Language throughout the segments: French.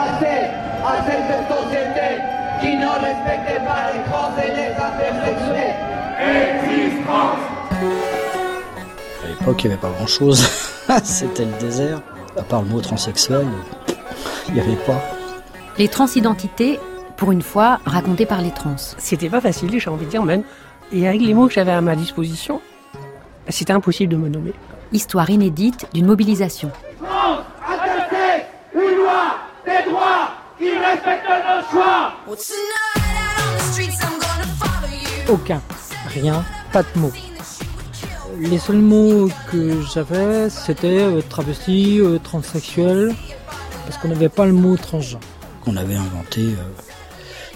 Assez, assez de cette société qui ne respecte pas les trans et les intersexués. Existence À l'époque, il n'y avait pas grand-chose. C'était le désert. À part le mot transsexuel, il n'y avait pas. Les transidentités, pour une fois, racontées par les trans. C'était pas facile, j'ai envie de dire même. Et avec les mots que j'avais à ma disposition, c'était impossible de me nommer. Histoire inédite d'une mobilisation. France, intersexe, une loi, des droits qui respectent nos choix. Aucun. Rien. Pas de mots. Les seuls mots que j'avais, c'était euh, travesti, euh, transsexuel, parce qu'on n'avait pas le mot transgenre. qu'on avait inventé euh,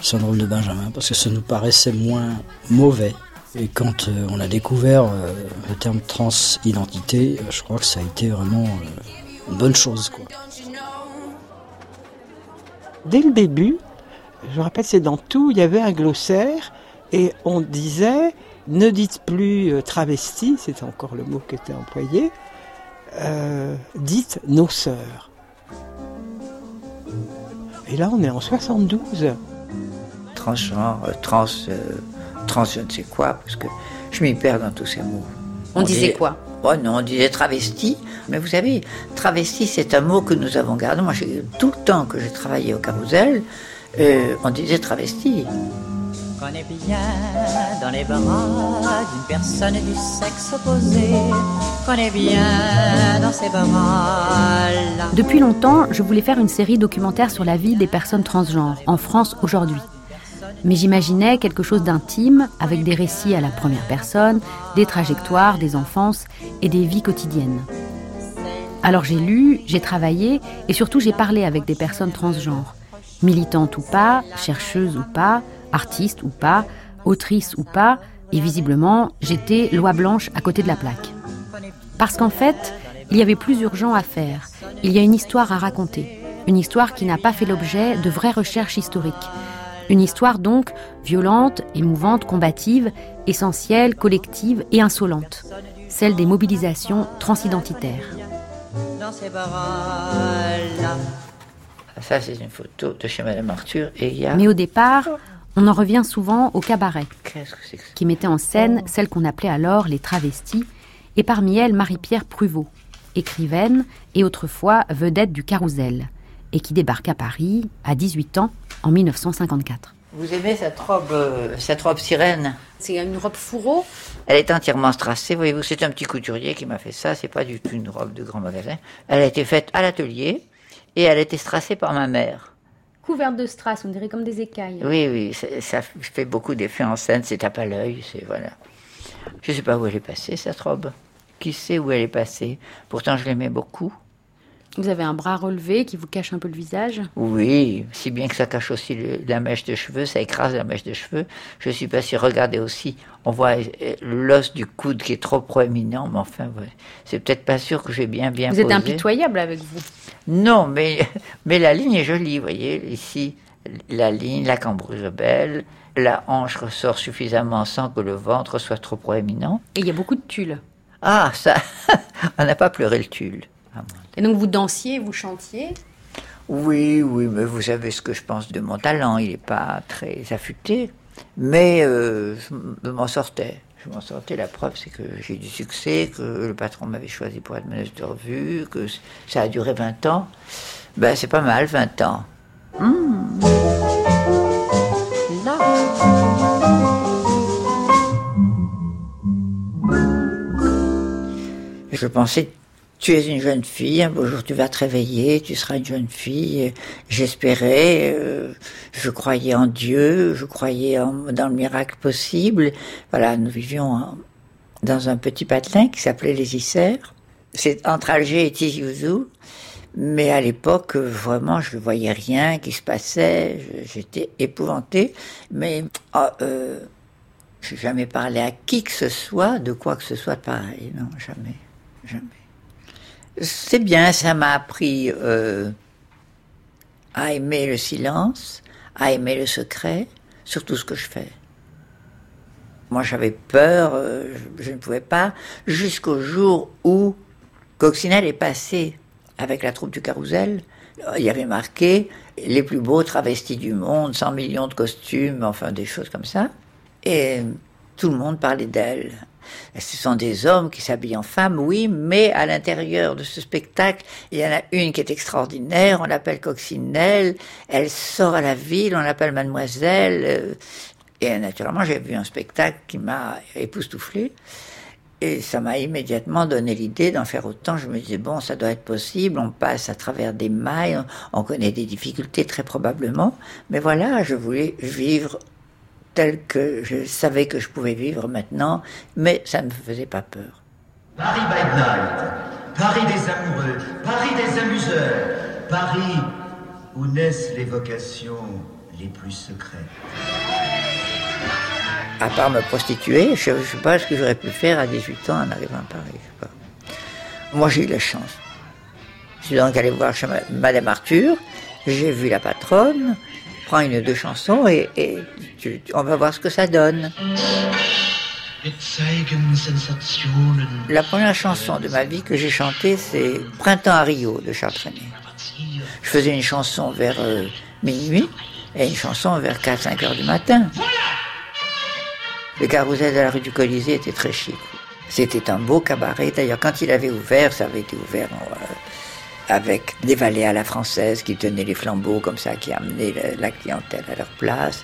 syndrome de Benjamin parce que ça nous paraissait moins mauvais. Et quand euh, on a découvert euh, le terme transidentité, euh, je crois que ça a été vraiment euh, une bonne chose. Quoi. Dès le début, je me rappelle, c'est dans tout, il y avait un glossaire et on disait ne dites plus euh, travesti, c'était encore le mot qui était employé, euh, dites nos sœurs. Et là, on est en 72. transgenre, trans, euh, trans je ne sais quoi, parce que je m'y perds dans tous ces mots. On disait disait- quoi? Oh non, on disait travesti, mais vous savez, travesti c'est un mot que nous avons gardé. Moi, j'ai- tout le temps que j'ai travaillé au Carousel, euh, on disait travesti. Qu'on est bien dans les bras d'une personne du sexe opposé. Qu'on est bien dans. Depuis longtemps, je voulais faire une série documentaire sur la vie des personnes transgenres en France aujourd'hui. Mais j'imaginais quelque chose d'intime, avec des récits à la première personne, des trajectoires, des enfances et des vies quotidiennes. Alors j'ai lu, j'ai travaillé et surtout j'ai parlé avec des personnes transgenres, militantes ou pas, chercheuses ou pas, artistes ou pas, autrices ou pas, et visiblement j'étais loi blanche à côté de la plaque. Parce qu'en fait, il y avait plus urgent à faire. Il y a une histoire à raconter. Une histoire qui n'a pas fait l'objet de vraies recherches historiques. Une histoire donc violente, émouvante, combative, essentielle, collective et insolente. Celle des mobilisations transidentitaires. Ça, c'est une photo de chez Madame Arthur, et il y a... Mais au départ, on en revient souvent au cabaret, que que qui mettait en scène celles qu'on appelait alors les travestis, et parmi elles Marie-Pierre Pruvot, écrivaine et autrefois vedette du Carrousel, et qui débarque à Paris à 18 ans en 1954. Vous aimez cette robe, euh, cette robe sirène? C'est une robe fourreau Elle est entièrement strassée, voyez-vous, c'est un petit couturier qui m'a fait ça, c'est pas du tout une robe de grand magasin. Elle a été faite à l'atelier et elle a été strassée par ma mère. couverte de strass, on dirait comme des écailles. Oui, oui, ça fait beaucoup d'effets en scène, c'est tape à l'œil, c'est voilà. Je sais pas où elle est passée cette robe. Qui sait où elle est passée? Pourtant, je l'aimais beaucoup. Vous avez un bras relevé qui vous cache un peu le visage. Oui, si bien que ça cache aussi le- la mèche de cheveux, ça écrase la mèche de cheveux. Je suis pas si regardez aussi, on voit euh, l'os du coude qui est trop proéminent, mais enfin, c'est peut-être pas sûr que j'ai bien bien Vous êtes impitoyable avec vous. Non, mais, mais la ligne est jolie, voyez, ici, la ligne, la cambrousse est belle, la hanche ressort suffisamment sans que le ventre soit trop proéminent. Et il y a beaucoup de tulle. Ah, ça, on n'a pas pleuré le tulle. Ah, bon. Et donc vous dansiez, vous chantiez. Oui, oui, mais vous savez ce que je pense de mon talent, il n'est pas très affûté, mais euh, je m'en sortais. Je m'en sortais, la preuve c'est que j'ai eu du succès, que le patron m'avait choisi pour être meneuse de revue, que ça a duré 20 ans. Ben c'est pas mal, 20 ans. Je pensais, tu es une jeune fille, un beau jour tu vas te réveiller, tu seras une jeune fille. J'espérais, euh, je croyais en Dieu, je croyais en- dans le miracle possible. Voilà, nous vivions dans un petit patelin qui s'appelait les Isères. C'est entre Alger et Tizi. Mais à l'époque, vraiment, je ne voyais rien qui se passait. J'étais épouvantée. Mais ah, euh, je n'ai jamais parlé à qui que ce soit de quoi que ce soit de pareil. Non, jamais. Jamais. C'est bien, ça m'a appris euh, à aimer le silence, à aimer le secret, sur tout ce que je fais. Moi, j'avais peur, euh, je, ne pouvais pas, jusqu'au jour où Coccinelle est passé avec la troupe du Carrousel. il y avait marqué les plus beaux travestis du monde, 100 millions de costumes, enfin des choses comme ça. Et tout le monde parlait d'elle. Ce sont des hommes qui s'habillent en femmes, oui, mais à l'intérieur de ce spectacle, il y en a une qui est extraordinaire, on l'appelle Coccinelle, elle sort à la ville, on l'appelle Mademoiselle. Euh, et naturellement, j'ai vu un spectacle qui m'a époustouflé. Et ça m'a immédiatement donné l'idée d'en faire autant. Je me disais, bon, ça doit être possible, on passe à travers des mailles, on connaît des difficultés très probablement. Mais voilà, je voulais vivre tel que je savais que je pouvais vivre maintenant, mais ça ne me faisait pas peur. Paris by night, Paris des amoureux, Paris des amuseurs, Paris où naissent les vocations les plus secrètes. À part me prostituer, je ne sais pas ce que j'aurais pu faire à 18 ans en arrivant à Paris. Moi, j'ai eu la chance. Je suis donc allé voir chez Madame Arthur, j'ai vu la patronne, prends une ou deux chansons et, on va voir ce que ça donne. La première chanson de ma vie que j'ai chantée, c'est Printemps à Rio de Charles Trenet. Je faisais une chanson vers euh, minuit et une chanson vers 4-5 heures du matin. Le carrousel de la rue du Colisée était très chic. C'était un beau cabaret. D'ailleurs, quand il avait ouvert, ça avait été ouvert euh, avec des valets à la française qui tenaient les flambeaux comme ça, qui amenaient la, clientèle à leur place.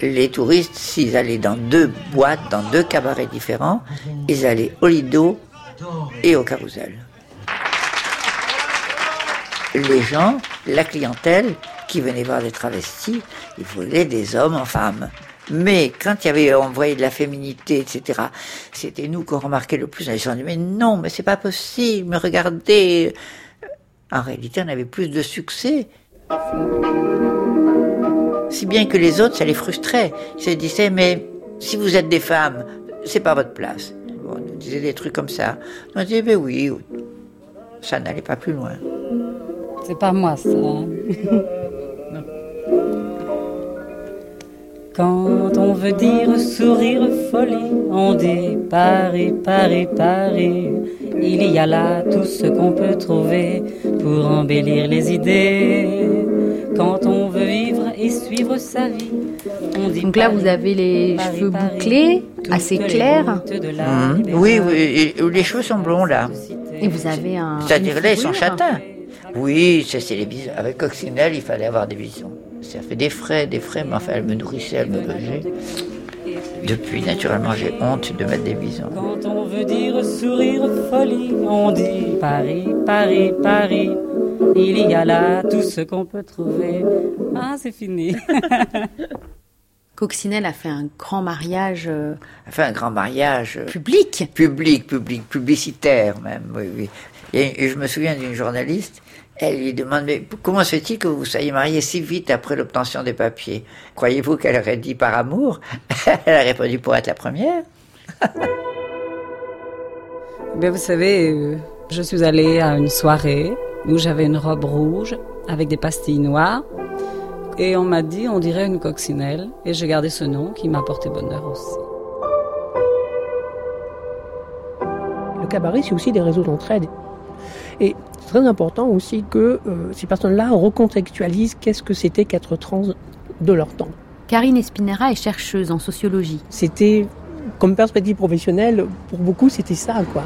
Les touristes, s'ils allaient dans deux boîtes, dans deux cabarets différents, ils allaient au Lido et au Carousel. Les gens, la clientèle qui venait voir des travestis, ils voulaient des hommes en femmes. Mais quand il y avait, on voyait de la féminité, etc., c'était nous qu'on remarquait le plus. On dit, mais non, mais c'est pas possible, regardez, en réalité, on avait plus de succès. Si bien que les autres, ça les frustrait. Ils se disaient, mais si vous êtes des femmes, c'est pas votre place. On nous disait des trucs comme ça. On disait, mais oui, ça n'allait pas plus loin. C'est pas moi, ça. Quand on veut dire sourire folie, on dit Paris, Paris, Paris. Il y a là tout ce qu'on peut trouver pour embellir les idées. Quand on veut vivre et suivre sa vie, on dit Donc là, vous avez les cheveux bouclés, assez clairs. Mmh. Oui, oui, les cheveux sont blonds là. Et vous avez un. C'est-à-dire là, ils sont châtains. Oui, c'est les bisons. Avec Coccinelle, il fallait avoir des bisons. Ça fait des frais, des frais, mais enfin, elle me nourrissait, elle me logeait. Depuis, naturellement, j'ai honte de mettre des bisons. Quand on veut dire sourire folie, on dit Paris, Paris, Paris. Il y a là tout ce qu'on peut trouver. Ah, c'est fini. Coccinelle a fait un grand mariage. Euh, a fait un grand mariage. Euh, public Public, public, publicitaire même, oui, oui. et je me souviens d'une journaliste elle lui demande Mais comment se fait-il que vous soyez marié si vite après l'obtention des papiers? Croyez-vous qu'elle aurait dit par amour? Elle a répondu pour être la première. Bien, vous savez, euh, je suis allée à une soirée où j'avais une robe rouge avec des pastilles noires. Et on m'a dit, on dirait une coccinelle. Et j'ai gardé ce nom qui m'a porté bonheur aussi. Le cabaret, c'est aussi des réseaux d'entraide. Et très important aussi que euh, ces personnes-là recontextualisent qu'est-ce que c'était qu'être trans de leur temps. Karine Espinera est chercheuse en sociologie. C'était, comme perspective professionnelle, pour beaucoup, c'était ça, quoi.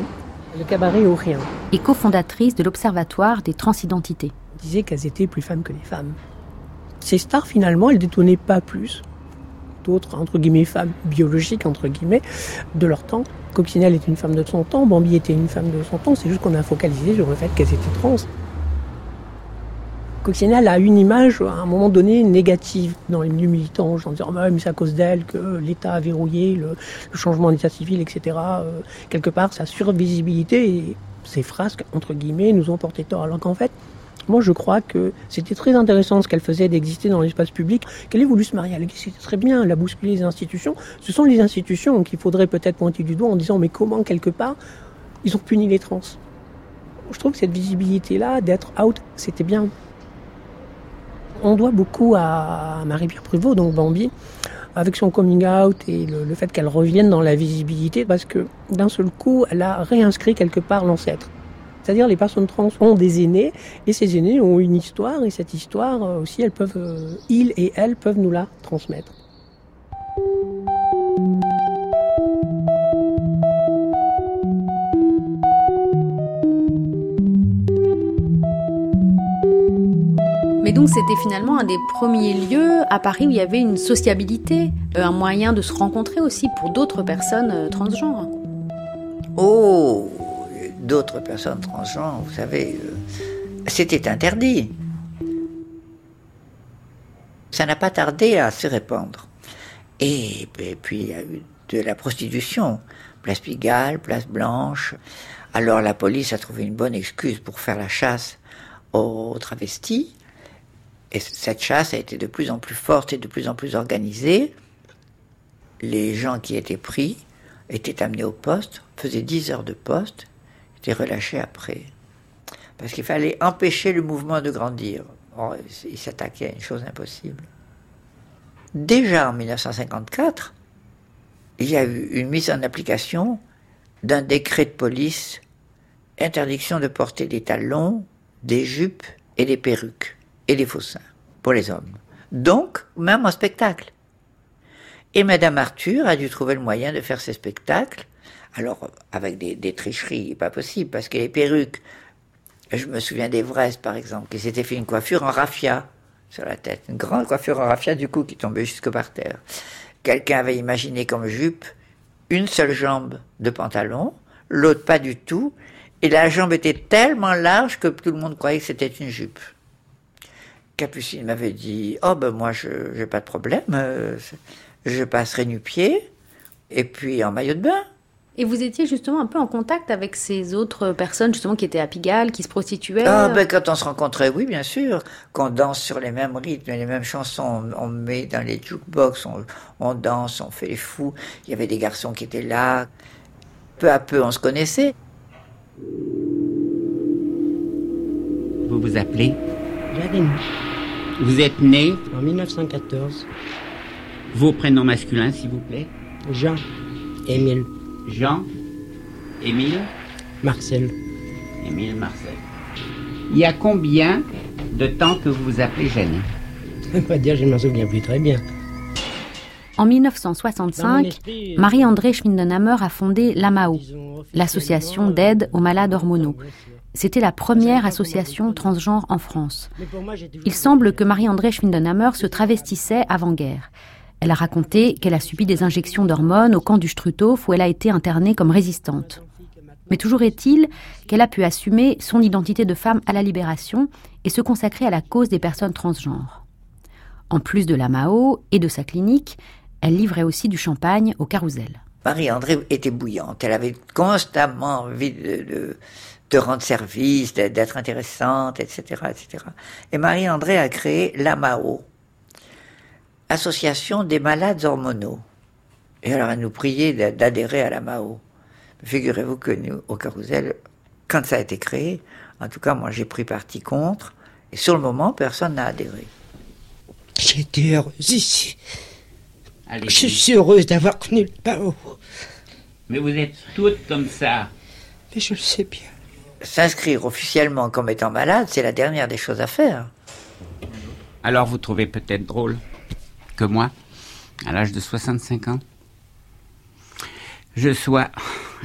Le cabaret ou rien. Et cofondatrice de l'Observatoire des transidentités. On disait qu'elles étaient plus femmes que les femmes. Ces stars, finalement, elles détonnaient pas plus d'autres, entre guillemets, femmes biologiques, entre guillemets, de leur temps. Coccinelle est une femme de son temps, Bambi était une femme de son temps, c'est juste qu'on a focalisé sur le fait qu'elles étaient trans. Coccinelle a une image, à un moment donné, négative dans les milieux militants, en disant ah, mais c'est à cause d'elle que l'État a verrouillé le, changement d'état civil, etc. Euh, quelque part, sa survisibilité et ses frasques, entre guillemets, nous ont porté tort. Alors qu'en fait, moi, je crois que c'était très intéressant ce qu'elle faisait d'exister dans l'espace public, qu'elle ait voulu se marier avec. C'était très bien, elle a bousculé les institutions. Ce sont les institutions qu'il faudrait peut-être pointer du doigt en disant, mais comment, quelque part, ils ont puni les trans? Je trouve que cette visibilité-là, d'être out, c'était bien. On doit beaucoup à Marie-Pierre Prévost, donc Bambi, avec son coming out et le fait qu'elle revienne dans la visibilité, parce que d'un seul coup, elle a réinscrit quelque part l'ancêtre. C'est-à-dire les personnes trans ont des aînés et ces aînés ont une histoire et cette histoire euh, aussi, elles peuvent, euh, ils et elles peuvent nous la transmettre. Mais donc c'était finalement un des premiers lieux à Paris où il y avait une sociabilité, euh, un moyen de se rencontrer aussi pour d'autres personnes transgenres. Oh, d'autres personnes transgenres, vous savez, euh, c'était interdit. Ça n'a pas tardé à se répandre. Et, puis il y a eu de la prostitution, place Pigalle, place Blanche. Alors la police a trouvé une bonne excuse pour faire la chasse aux travestis. Et cette chasse a été de plus en plus forte et de plus en plus organisée. Les gens qui étaient pris étaient amenés au poste, faisaient 10 heures de poste, étaient relâchés après. Parce qu'il fallait empêcher le mouvement de grandir. Or, ils s'attaquaient à une chose impossible. Déjà en 1954, il y a eu une mise en application d'un décret de police interdiction de porter des talons, des jupes et des perruques et des faux seins pour les hommes. Donc, même en spectacle. Et Madame Arthur a dû trouver le moyen de faire ses spectacles. Alors, avec des, des tricheries, pas possible, parce que les perruques, je me souviens d'Evrest, par exemple, qui s'était fait une coiffure en raffia sur la tête. Une grande coiffure en raffia, du coup, qui tombait jusque par terre. Quelqu'un avait imaginé comme jupe une seule jambe de pantalon, l'autre pas du tout, et la jambe était tellement large que tout le monde croyait que c'était une jupe. Capucine m'avait dit Oh, ben moi, je n'ai pas de problème, euh, je passerai nu-pied, et puis en maillot de bain. Et vous étiez justement un peu en contact avec ces autres personnes justement qui étaient à Pigalle, qui se prostituaient Ah, ben quand on se rencontrait, oui, bien sûr. Qu'on danse sur les mêmes rythmes, les mêmes chansons, on, on met dans les jukebox, on, on danse, on fait les fous. Il y avait des garçons qui étaient là. Peu à peu, on se connaissait. Vous vous appelez? Lavigne, Vous êtes né? En 1914. Vos prénoms masculins, s'il vous plaît? Jean, Émile, Jean, Émile, Marcel. Émile Marcel. Il y a combien de temps que vous vous appelez Jeanne Je pas dire, je ne m'en souviens plus très bien. En Dans mon 1965, esprit, Marie-André Schwindenhammer a fondé l'AMAO, l'association d'aide aux malades hormonaux. C'était la première association transgenre en France. Il semble que Marie-André Schwindenhammer se travestissait avant-guerre. Elle a raconté qu'elle a subi des injections d'hormones au camp du Struthof où elle a été internée comme résistante. Mais toujours est-il qu'elle a pu assumer son identité de femme à la libération et se consacrer à la cause des personnes transgenres. En plus de la Mao et de sa clinique, elle livrait aussi du champagne au carrousel. Marie-André était bouillante. Elle avait constamment envie de, rendre service, d'être intéressante, etc., etc. Et Marie-André a créé l'AMAO, Association des malades hormonaux. Et alors, elle nous priait d'a- d'adhérer à l'AMAO. Figurez-vous que nous, au Carousel, quand ça a été créé, en tout cas, moi, j'ai pris parti contre. Et sur le moment, personne n'a adhéré. J'étais heureuse ici. Allez. Je suis heureuse d'avoir connu le Pao. Mais vous êtes toutes comme ça. Mais je le sais bien. S'inscrire officiellement comme étant malade, c'est la dernière des choses à faire. Alors vous trouvez peut-être drôle que moi, à l'âge de 65 ans, je sois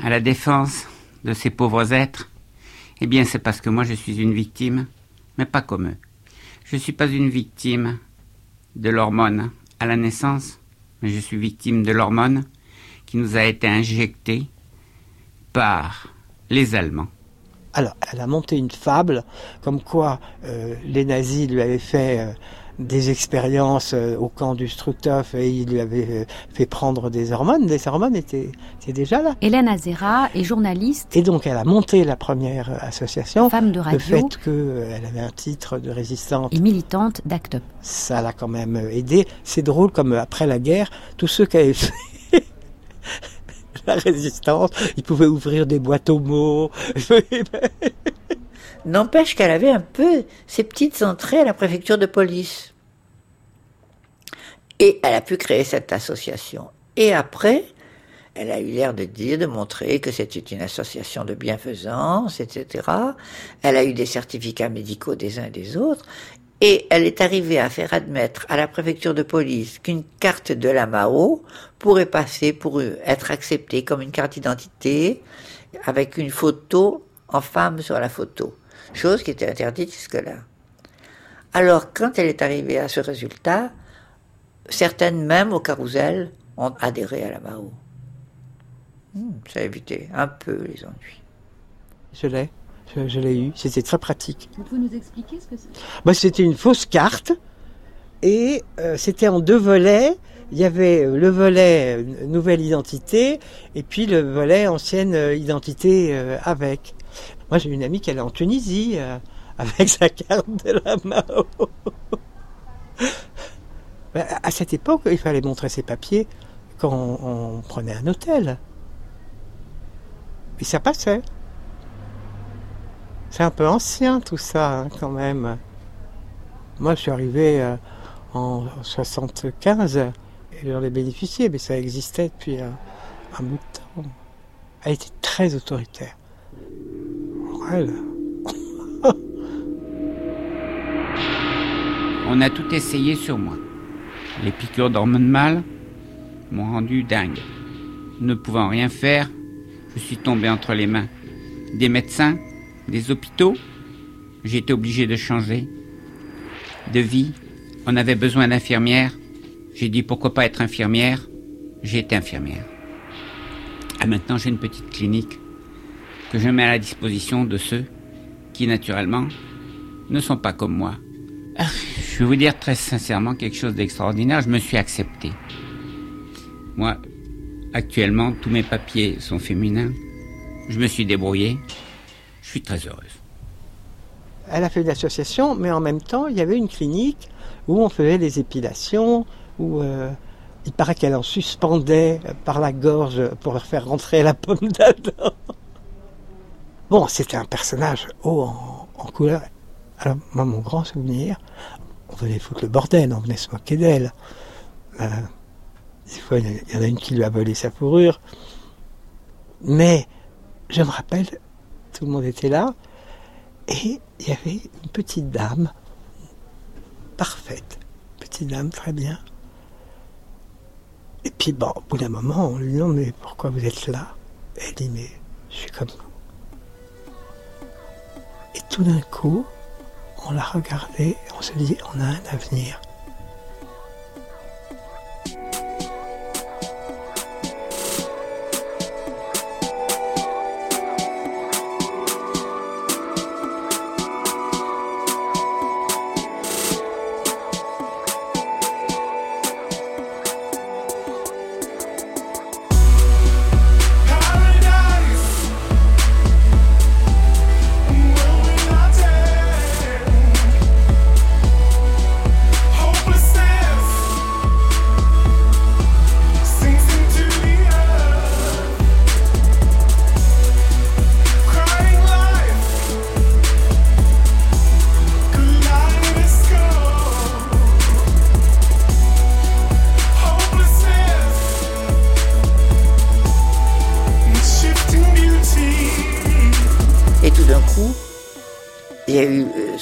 à la défense de ces pauvres êtres. Eh bien, c'est parce que moi, je suis une victime, mais pas comme eux. Je ne suis pas une victime de l'hormone à la naissance, mais je suis victime de l'hormone qui nous a été injectée par les Allemands. Alors, elle a monté une fable comme quoi euh, les nazis lui avaient fait euh, des expériences euh, au camp du Struthof et ils lui avaient euh, fait prendre des hormones. Des hormones étaient, étaient déjà là. Hélène Azera est journaliste, Et donc, elle a monté la première euh, association. femme de Le radio fait qu'elle avait un titre de résistante, et militante d'ACT UP. ça l'a quand même aidé. C'est drôle comme après la guerre, tous ceux qui avaient fait la résistance, ils pouvaient ouvrir des boîtes aux mots. N'empêche qu'elle avait un peu ses petites entrées à la préfecture de police. Et elle a pu créer cette association. Et après, Elle a eu l'air de dire, de montrer que c'était une association de bienfaisance, etc. Elle a eu des certificats médicaux des uns et des autres. Et elle est arrivée à faire admettre à la préfecture de police qu'une carte de la Mao pourrait passer pour être acceptée comme une carte d'identité avec une photo en femme sur la photo. Chose qui était interdite jusque-là. Alors, quand elle est arrivée à ce résultat, certaines même au carrousel ont adhéré à la Mao. Hmm, ça a évité un peu les ennuis. Je l'ai, je, l'ai eu, c'était très pratique. Vous pouvez nous expliquer ce que c'est? Bah, C'était une fausse carte et euh, c'était en deux volets. Il y avait le volet euh, nouvelle identité et puis le volet ancienne euh, identité avec. Moi j'ai une amie qui allait en Tunisie avec sa carte de la Mao. Bah, à cette époque, il fallait montrer ses papiers quand on prenait un hôtel. Et ça passait. C'est un peu ancien tout ça, hein, quand même. Moi, je suis arrivé euh, en 75 et j'en ai bénéficié, mais ça existait depuis un, bout de temps. Elle était très autoritaire. On a tout essayé sur moi. Les piqûres d'hormones mâles m'ont rendu dingue. Ne pouvant rien faire, je suis tombé entre les mains des médecins, des hôpitaux. J'ai été obligé de changer de vie. On avait besoin d'infirmières. J'ai dit pourquoi pas être infirmière? J'ai été infirmière. Et maintenant j'ai une petite clinique que je mets à la disposition de ceux qui naturellement ne sont pas comme moi. Je vais vous dire très sincèrement quelque chose d'extraordinaire. Je me suis accepté. Moi, Actuellement, tous mes papiers sont féminins. Je me suis débrouillé. Je suis très heureuse. Elle a fait une association, mais en même temps, il y avait une clinique où on faisait des épilations, où euh, il paraît qu'elle en suspendait par la gorge pour leur faire rentrer la pomme d'Adam. Bon, c'était un personnage haut en, couleur. Alors, moi, mon grand souvenir, on venait foutre le bordel, on venait se moquer d'elle. Euh, des fois, il y en a une qui lui a volé sa fourrure. Mais je me rappelle, tout le monde était là, et il y avait une petite dame, parfaite, petite dame très bien. Et puis, bon, au bout d'un moment, on lui dit, mais pourquoi vous êtes là? Elle dit, mais je suis comme vous. Et tout d'un coup, on l'a regardée, on se dit, on a un avenir.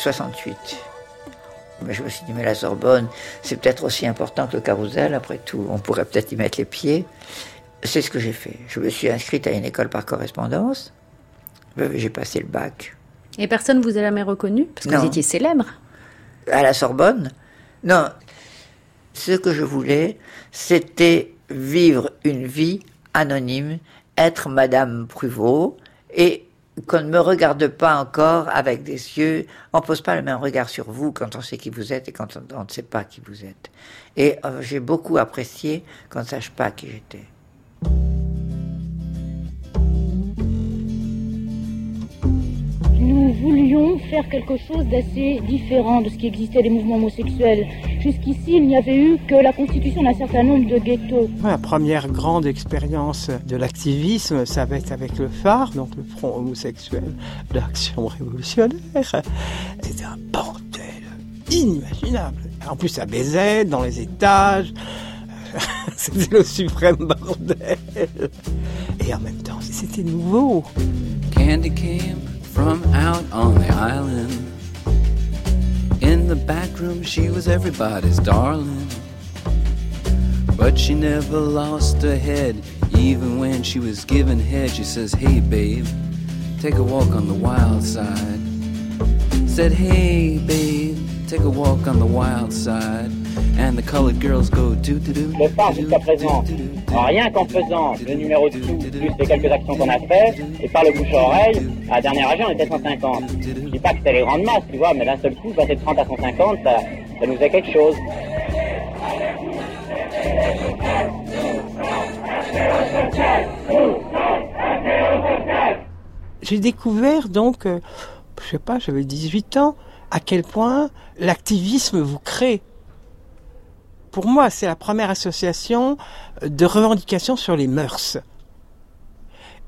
68. Euh, mais je me suis dit, mais la Sorbonne, c'est peut-être aussi important que le carrousel, après tout, on pourrait peut-être y mettre les pieds. C'est ce que j'ai fait. Je me suis inscrite à une école par correspondance. Euh, j'ai passé le bac. Et personne ne vous a jamais reconnu? Parce que vous étiez célèbre. À la Sorbonne? Non. Ce que je voulais, c'était vivre une vie anonyme, être Madame Pruvot et qu'on ne me regarde pas encore avec des yeux, on pose pas le même regard sur vous quand on sait qui vous êtes et quand on, ne sait pas qui vous êtes. Et euh, j'ai beaucoup apprécié qu'on ne sache pas qui j'étais. Nous voulions faire quelque chose d'assez différent de ce qui existait des mouvements homosexuels. Jusqu'ici, il n'y avait eu que la constitution d'un certain nombre de ghettos. La première grande expérience de l'activisme, ça va être avec le phare, donc le Front homosexuel d'action révolutionnaire. C'était un bordel inimaginable. En plus, ça baisait dans les étages. c'était le suprême bordel. Et en même temps, c'était nouveau. Candy came from out on the island. In the back room, she was everybody's darling. But she never lost her head, even when she was given head. She says, Hey, babe, take a walk on the wild side. Said, Hey, babe, take a walk on the wild side. And the colored girls go do do do. Le phare jusqu'à présent, rien qu'en faisant le numéro de tout, plus les quelques actions qu'on a fait, et par le bouche à oreille, à la dernière région on était 150. Je dis pas que c'était les grandes masses, tu vois, mais d'un seul coup, passer de 30 à 150, ça, nous fait quelque chose. J'ai découvert donc, euh, je sais pas, j'avais 18 ans, à quel point l'activisme vous crée. Pour moi, c'est la première association de revendication sur les mœurs.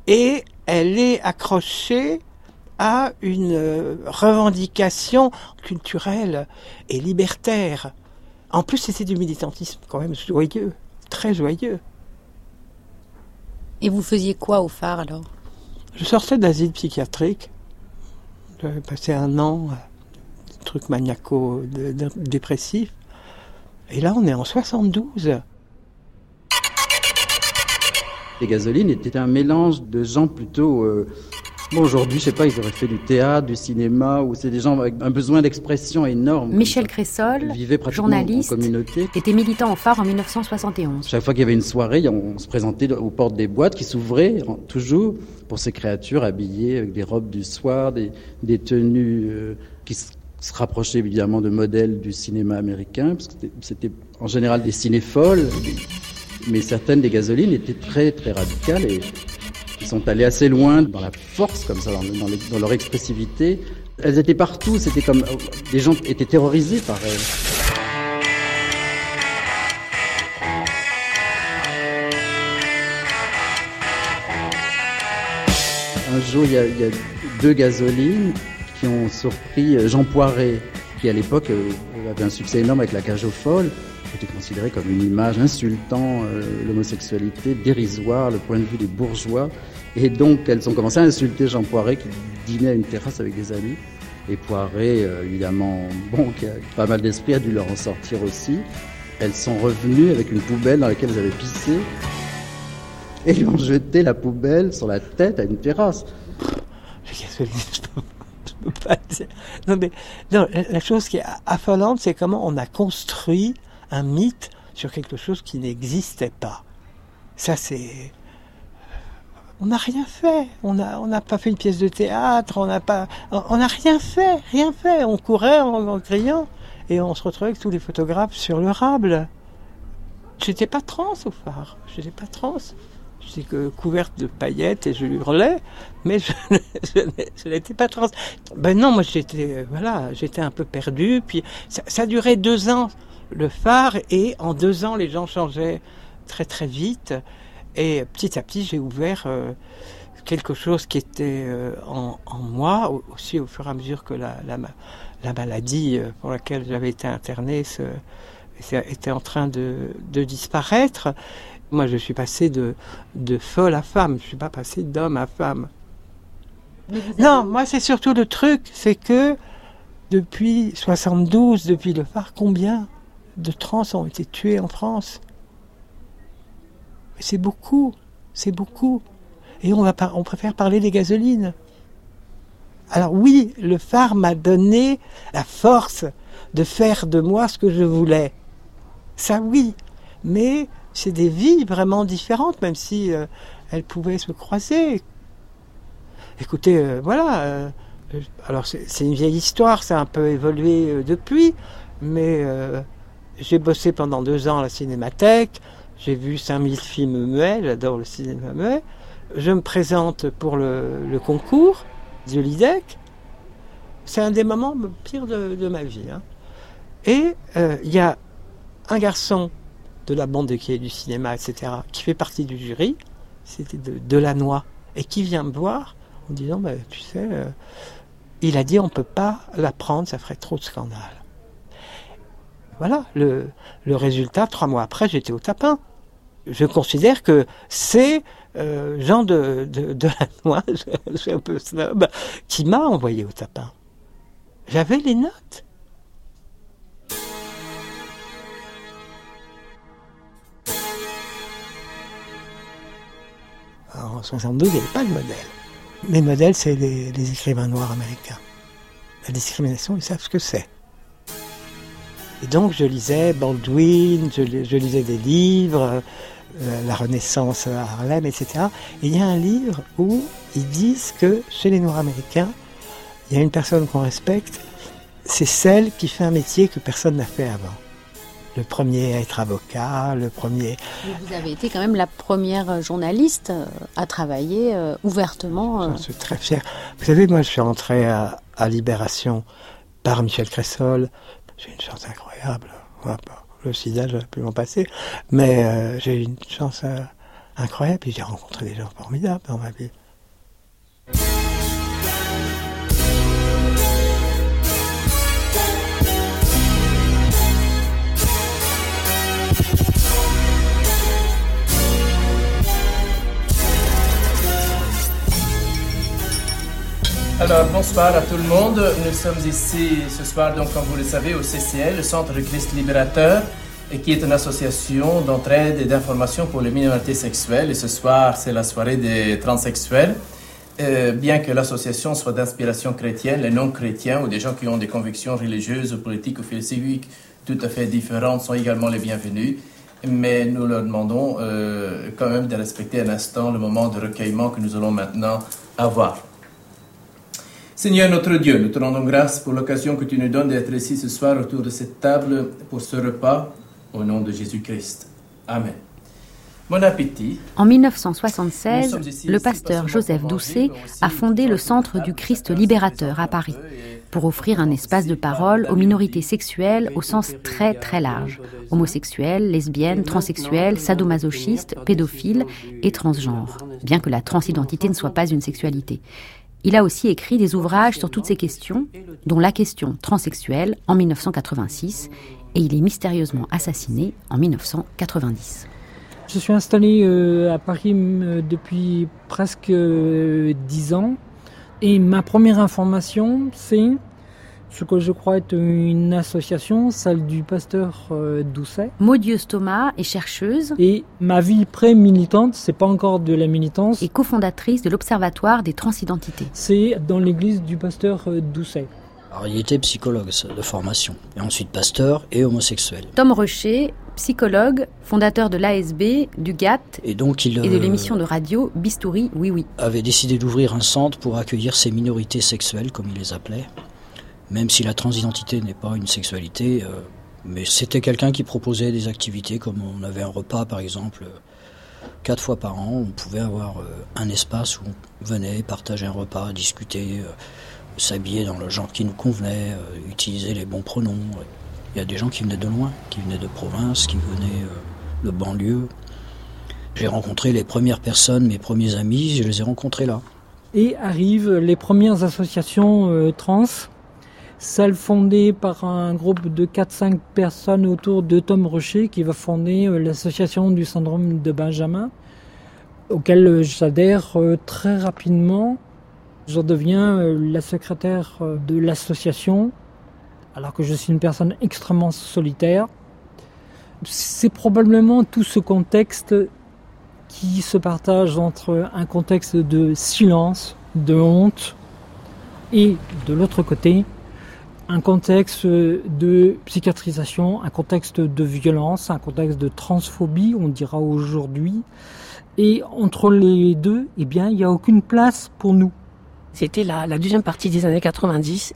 Et elle est accrochée à une euh, revendication culturelle et libertaire. En plus, c'était du militantisme quand même joyeux, très joyeux. Et vous faisiez quoi au phare alors? Je sortais d'asile psychiatrique. J'avais passé un an, euh, truc maniaco-dépressif. Et là, on est en 72. Les gasolines étaient un mélange de gens plutôt. Euh, bon, aujourd'hui, je sais pas, ils auraient fait du théâtre, du cinéma, ou c'est des gens avec un besoin d'expression énorme. Michel Cressol, journaliste, en communauté. était militant au phare en 1971. Chaque fois qu'il y avait une soirée, on se présentait aux portes des boîtes qui s'ouvraient toujours pour ces créatures habillées avec des robes du soir, des, des tenues euh, qui se rapprocher évidemment de modèles du cinéma américain, parce que c'était en général des cinéfolles, mais certaines des gasolines étaient très très radicales et ils sont allés assez loin dans la force comme ça, dans, leur expressivité. Elles étaient partout, c'était comme les gens étaient terrorisés par elles. Un jour, il y, a, deux gasolines qui ont surpris euh, Jean Poiret, qui à l'époque euh, avait un succès énorme avec la cage aux folles, était considéré comme une image insultant euh, l'homosexualité, dérisoire, le point de vue des bourgeois. Et donc, elles ont commencé à insulter Jean Poiret, qui dînait à une terrasse avec des amis. Et Poiret, évidemment, bon, qui a pas mal d'esprit, a dû leur en sortir aussi. Elles sont revenues avec une poubelle dans laquelle elles avaient pissé. Et ils ont jeté la poubelle sur la tête à une terrasse. Non, mais non, la chose qui est affolante, c'est comment on a construit un mythe sur quelque chose qui n'existait pas. Ça, c'est. On n'a rien fait. On n'a on pas fait une pièce de théâtre. On n'a pas. On n'a rien fait. Rien fait. On courait en, criant et on se retrouvait avec tous les photographes sur le rable. J'étais pas trans au phare. J'étais pas trans. J'étais couverte de paillettes et je hurlais, mais je, n'étais pas trans. Ben non, moi j'étais voilà, j'étais un peu perdu. Puis ça, ça durait deux ans le phare et en deux ans les gens changeaient très très vite. Et petit à petit j'ai ouvert euh, quelque chose qui était euh, en, moi aussi au fur et à mesure que la, la, la maladie euh, pour laquelle j'avais été interné se, était en train de, de disparaître. Moi, je suis passé de, de folle à femme. Je suis pas passé d'homme à femme. Non, moi, c'est surtout le truc, c'est que depuis 72, depuis le phare, combien de trans ont été tués en France C'est beaucoup, c'est beaucoup. Et on, va on préfère parler des gasolines. Alors oui, le phare m'a donné la force de faire de moi ce que je voulais. Ça oui, mais c'est des vies vraiment différentes, même si euh, elles pouvaient se croiser. Écoutez, euh, voilà. Euh, alors c'est une vieille histoire, ça a un peu évolué depuis, mais j'ai bossé pendant deux ans à la Cinémathèque. J'ai vu 5000 films muets, j'adore le cinéma muet. Je me présente pour le, concours de l'IDEC. C'est un des moments pires de, ma vie. Hein. Et il y a un garçon de la bande qui est du cinéma, etc., qui fait partie du jury, c'était de, la noix, et qui vient me voir en disant, bah, tu sais, euh, il a dit on peut pas la prendre, ça ferait trop de scandale. Voilà, le, résultat, trois mois après, j'étais au tapin. je considère que c'est euh, Jean de, de, je suis un peu snob, qui m'a envoyé au tapin. J'avais les notes. En 72, il n'y avait pas de modèle. Mes modèles, c'est les, les écrivains noirs américains. La discrimination, ils savent ce que c'est. Et donc je lisais Baldwin, je, je lisais des livres, euh, la Renaissance à Harlem, etc. Et il y a un livre où ils disent que chez les Noirs américains, il y a une personne qu'on respecte, c'est celle qui fait un métier que personne n'a fait avant. Le premier à être avocat, le premier. Vous avez été quand même la première journaliste euh, à travailler euh, ouvertement. Je suis très fier. Vous savez, moi, je suis entré à, à Libération par Michel Cressol. J'ai une chance incroyable. Le sida, j'aurais pu m'en passer. Mais euh, j'ai une chance euh, incroyable. Puis j'ai rencontré des gens formidables dans ma vie. Alors bonsoir à tout le monde. Nous sommes ici ce soir, donc comme vous le savez, au CCL, le Centre de Christ Libérateur, et qui est une association d'entraide et d'information pour les minorités sexuelles. Et ce soir, c'est la soirée des transsexuels. Euh, bien que l'association soit d'inspiration chrétienne, les non-chrétiens ou des gens qui ont des convictions religieuses, politiques ou philosophiques tout à fait différentes sont également les bienvenus. Mais nous leur demandons euh, quand même de respecter un instant le moment de recueillement que nous allons maintenant avoir. Seigneur notre Dieu, nous te rendons grâce pour l'occasion que tu nous donnes d'être ici ce soir autour de cette table pour ce repas, au nom de Jésus-Christ. Amen. Bon appétit. En 1976, le pasteur Joseph Doucet a fondé le Centre du Christ libérateur à Paris pour offrir un espace de parole aux minorités sexuelles au sens très très large homosexuels, lesbiennes, transsexuels, sadomasochistes, pédophiles et transgenres, bien que la transidentité ne soit pas une sexualité. Il a aussi écrit des ouvrages sur toutes ces questions, dont la question transsexuelle en 1986, et il est mystérieusement assassiné en 1990. Je suis installé euh, à Paris euh, depuis presque euh, dix ans, et ma première information, c'est ce que je crois être une association, celle du pasteur Doucet. Maudieuse Thomas est chercheuse. Et ma vie pré-militante, c'est pas encore de la militance. Et cofondatrice de l'Observatoire des transidentités. C'est dans l'église du pasteur Doucet. Alors, il était psychologue de formation, et ensuite pasteur et homosexuel. Tom Rocher, psychologue, fondateur de l'ASB, du GATT et, donc il, et de l'émission de radio Bistouri Oui Oui. avait décidé d'ouvrir un centre pour accueillir ces minorités sexuelles, comme il les appelait, même si la transidentité n'est pas une sexualité, euh, mais c'était quelqu'un qui proposait des activités, comme on avait un repas par exemple, quatre fois par an, on pouvait avoir euh, un espace où on venait partager un repas, discuter, euh, s'habiller dans le genre qui nous convenait, euh, utiliser les bons pronoms. Il y a des gens qui venaient de loin, qui venaient de province, qui venaient euh, de banlieue. J'ai rencontré les premières personnes, mes premiers amis, je les ai rencontrés là. Et arrivent les premières associations euh, trans, celle fondée par un groupe de 4-5 personnes autour de Tom Rocher qui va fonder euh, l'association du syndrome de Benjamin, auquel euh, j'adhère euh, très rapidement. Je deviens la secrétaire de l'association, alors que je suis une personne extrêmement solitaire. C'est probablement tout ce contexte qui se partage entre un contexte de silence, de honte, et de l'autre côté, un contexte de psychiatrisation, un contexte de violence, un contexte de transphobie, on dira aujourd'hui. Et entre les deux, eh bien, il n'y a aucune place pour nous. C'était la, la, deuxième partie des années 90.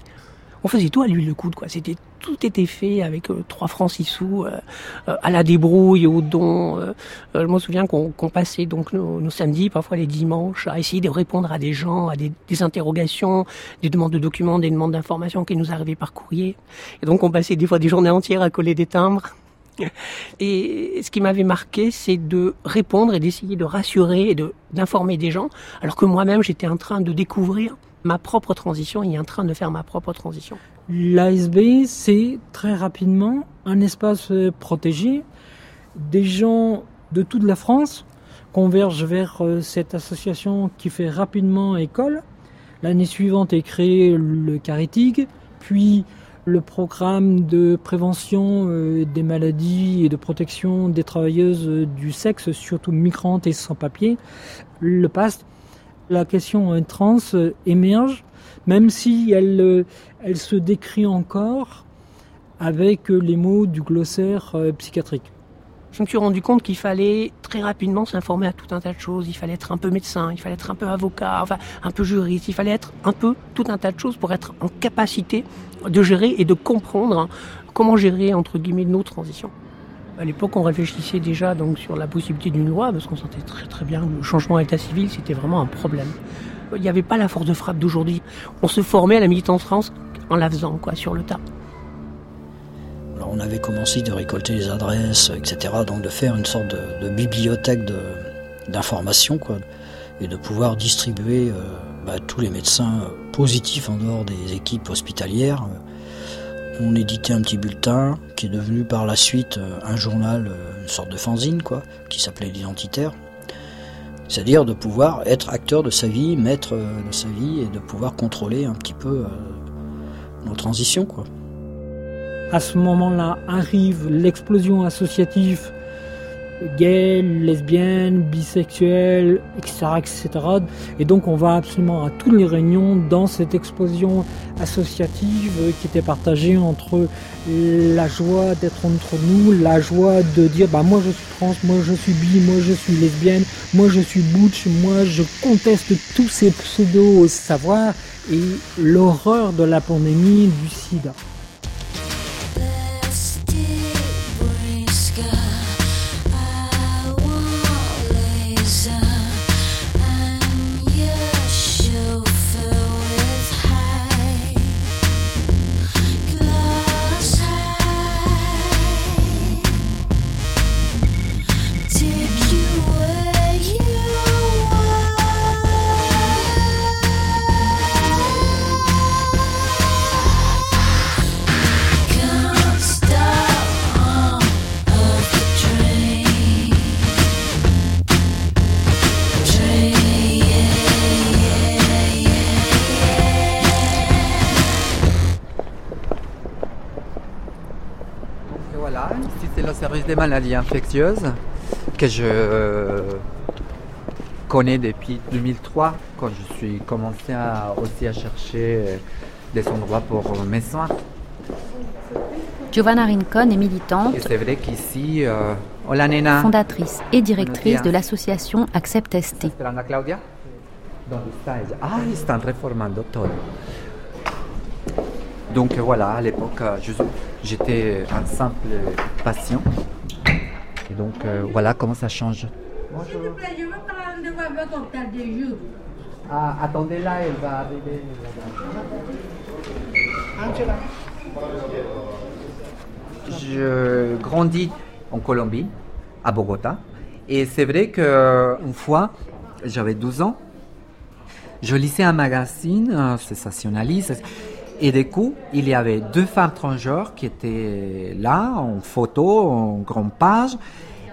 On faisait tout à l'huile de coude, quoi. C'était tout était fait avec euh, 3 francs 6 sous euh, à la débrouille, au don. Euh, je me souviens qu'on qu passait donc nos, nos, samedis, parfois les dimanches, à essayer de répondre à des gens, à des, des interrogations, des demandes de documents, des demandes d'informations qui nous arrivaient par courrier. Et donc on passait des fois des journées entières à coller des timbres. Et ce qui m'avait marqué, c'est de répondre et d'essayer de rassurer et d'informer des gens, alors que moi-même j'étais en train de découvrir ma propre transition et en train de faire ma propre transition. L'ASB, c'est très rapidement un espace protégé. Des gens de toute la France convergent vers euh, cette association qui fait rapidement école. L'année suivante est créé le CARITIG, puis le programme de prévention euh, des maladies et de protection des travailleuses du sexe, surtout migrantes et sans papier, le PAST. La question trans émerge, même si elle, elle se décrit encore avec les mots du glossaire psychiatrique je me suis rendu compte qu'il fallait très rapidement s'informer à tout un tas de choses. Il fallait être un peu médecin, il fallait être un peu avocat, enfin un peu juriste, il fallait être un peu tout un tas de choses pour être en capacité de gérer et de comprendre comment gérer entre guillemets nos transitions. À l'époque, on réfléchissait déjà donc sur la possibilité d'une loi parce qu'on sentait très très bien que le changement d'état civil c'était vraiment un problème. Il n'y avait pas la force de frappe d'aujourd'hui. On se formait à la militance France en la faisant quoi sur le tas on avait commencé de récolter les adresses, etc. Donc de faire une sorte de, bibliothèque d'informations, quoi, et de pouvoir distribuer euh, bah, tous les médecins positifs en dehors des équipes hospitalières. On éditait un petit bulletin qui est devenu par la suite euh, un journal, euh, une sorte de fanzine, quoi, qui s'appelait l'identitaire. C'est-à-dire de pouvoir être acteur de sa vie, maître de sa vie et de pouvoir contrôler un petit peu nos transitions, quoi. À ce moment-là arrive l'explosion associative gay, lesbienne, bisexuelle, etc., etc. Et donc on va absolument à toutes les réunions dans cette explosion associative qui était partagée entre la joie d'être entre nous, la joie de dire bah moi je suis trans, moi je suis bi, moi je suis lesbienne, moi je suis butch, moi je conteste tous ces pseudo-savoirs et l'horreur de la pandémie du sida. Des maladies infectieuses que je euh, connais depuis 2003 quand je suis commencé à, aussi à chercher des endroits pour mes soins. Giovanna Rincon est militante. c'est vrai qu'ici, euh, fondatrice et directrice de l'association Accept ST. Claudia? Ah, stanno reformando todo. Donc voilà, à l'époque, j'étais un simple patient donc euh, voilà comment ça change. S'il vous plaît, je veux parler de des jours. Ah, attendez là, elle va arriver. Angela. Je grandis en Colombie, à Bogota. Et c'est vrai qu'une fois, j'avais 12 ans, je lisais un magazine sensationnaliste. Et du coup, il y avait deux femmes transgenres qui étaient là, en photo, en grande page.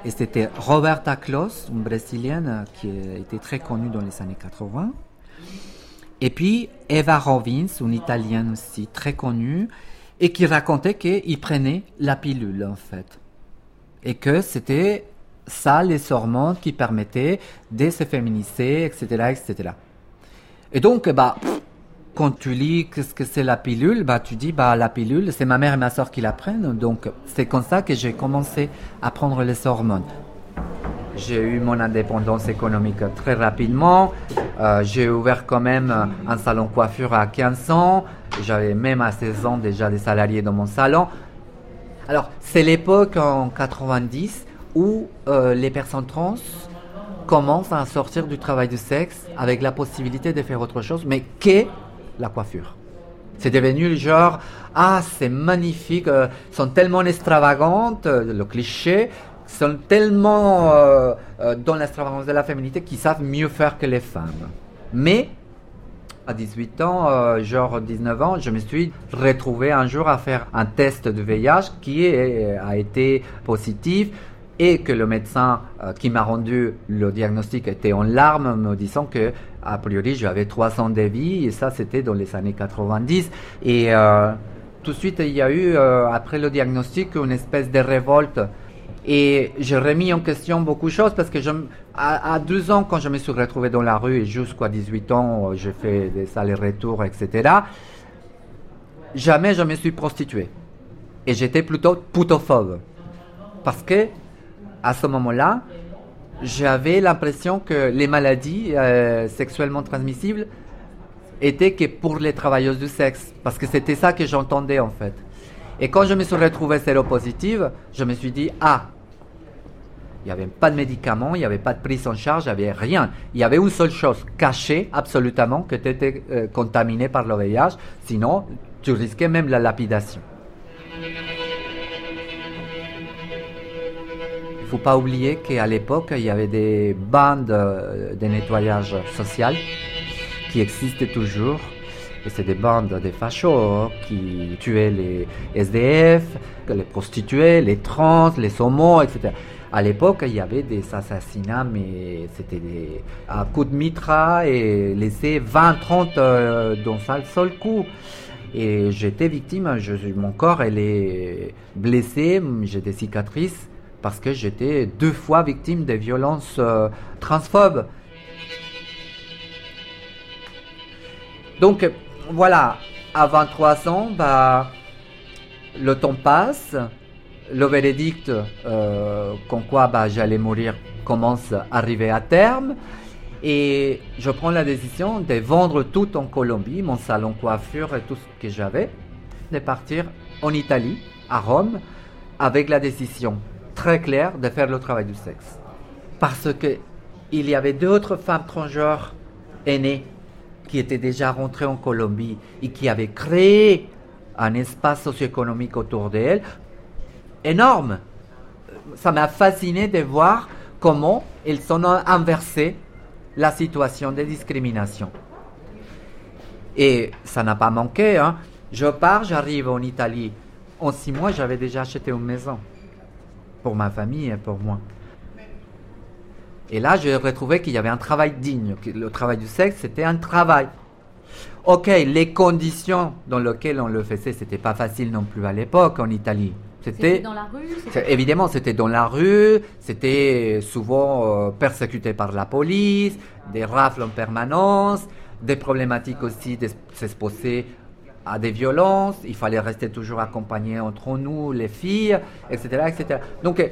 Et c'était Roberta Clos, une brésilienne qui était très connue dans les années 80. Et puis Eva Rovins, une italienne aussi très connue, et qui racontait qu'il prenait la pilule en fait. Et que c'était ça les hormones qui permettaient de se féminiser, etc. etc. Et donc, bah, quand tu lis qu'est-ce que c'est la pilule, bah, tu dis, bah, la pilule, c'est ma mère et ma soeur qui la prennent. Donc, c'est comme ça que j'ai commencé à prendre les hormones. J'ai eu mon indépendance économique très rapidement. Euh, j'ai ouvert quand même un salon coiffure à 15 ans. J'avais même à 16 ans déjà des salariés dans mon salon. Alors, c'est l'époque en 90 où euh, les personnes trans commencent à sortir du travail du sexe avec la possibilité de faire autre chose, mais qu'est la coiffure. C'est devenu le genre, ah, c'est magnifique, euh, sont tellement extravagantes, euh, le cliché, sont tellement euh, dans l'extravagance de la féminité qu'ils savent mieux faire que les femmes. Mais à 18 ans, genre 19 ans, je me suis retrouvé un jour à faire un test de VIH qui a été positif. Et que le médecin euh, qui m'a rendu le diagnostic était en larmes, me disant que a priori j'avais 300 de vie et ça c'était dans les années 90 et euh, tout de suite il y a eu euh, après le diagnostic une espèce de révolte. Et j'ai remis en question beaucoup de choses parce que à, à 12 ans quand je me suis retrouvé dans la rue et jusqu'à 18 ans j'ai fait des allers-retours etc jamais je me suis prostitué. Et j'étais plutôt putophobe parce que à ce moment-là, j'avais l'impression que les maladies euh, sexuellement transmissibles étaient que pour les travailleuses du sexe, parce que c'était ça que j'entendais en fait. Et quand je me suis retrouvé séropositive, je me suis dit, ah, il n'y avait pas de médicaments, il n'y avait pas de prise en charge, il n'y avait rien. Il y avait une seule chose cachée absolument, que tu étais euh, contaminé par le VIH, sinon tu risquais même la lapidation. Faut pas oublier qu'à l'époque, il y avait des bandes euh, de nettoyage social qui existent toujours. Et c'est des bandes de fachos qui tuaient les SDF, les prostituées, les trans, les homos, etc. À l'époque, il y avait des assassinats, mais c'était à coups de mitra et laissés 20, 30 euh, dans un seul coup. Et j'étais victime, mon corps elle est blessé, j'ai des cicatrices parce que j'étais deux fois victime de violences euh, transphobes. Donc voilà, à 23 ans, bah, le temps passe, le verdict euh, quoi bah, j'allais mourir commence à arriver à terme. Et je prends la décision de vendre tout en Colombie, mon salon coiffure et tout ce que j'avais, de partir en Italie, à Rome, avec la décision très clair de faire le travail du sexe. Parce que il y avait d'autres femmes transgenres aînées qui étaient déjà rentrées en Colombie et qui avaient créé un espace socio-économique autour d'elles énorme. Ça m'a fasciné de voir comment elles ont inversé la situation de discrimination. Et ça n'a pas manqué. Hein. Je pars, j'arrive en Italie. En six mois, j'avais déjà acheté une maison pour ma famille et pour moi. Et là, j'ai retrouvé qu'il y avait un travail digne. Que le travail du sexe, c'était un travail. Ok, les conditions dans lesquelles on le faisait, c'était pas facile non plus à l'époque en Italie. C'était dans la rue Évidemment, c'était dans la rue, c'était souvent euh, persécuté par la police, des rafles en permanence, des problématiques aussi de s'exposer à des violences, il fallait rester toujours accompagné entre nous, les filles, etc. etc. Donc,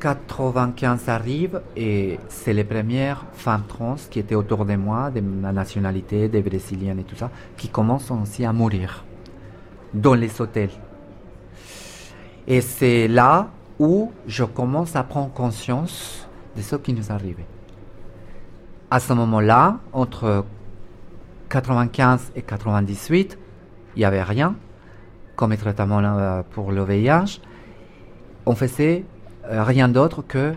95 arrive et c'est les premières femmes trans qui étaient autour de moi, de ma nationalité, des brésiliennes et tout ça, qui commencent aussi à mourir dans les hôtels. Et c'est là où je commence à prendre conscience de ce qui nous arrivait. À ce moment-là, entre 95 et 98, il n'y avait rien comme traitement euh, pour le VIH. On faisait euh, rien d'autre que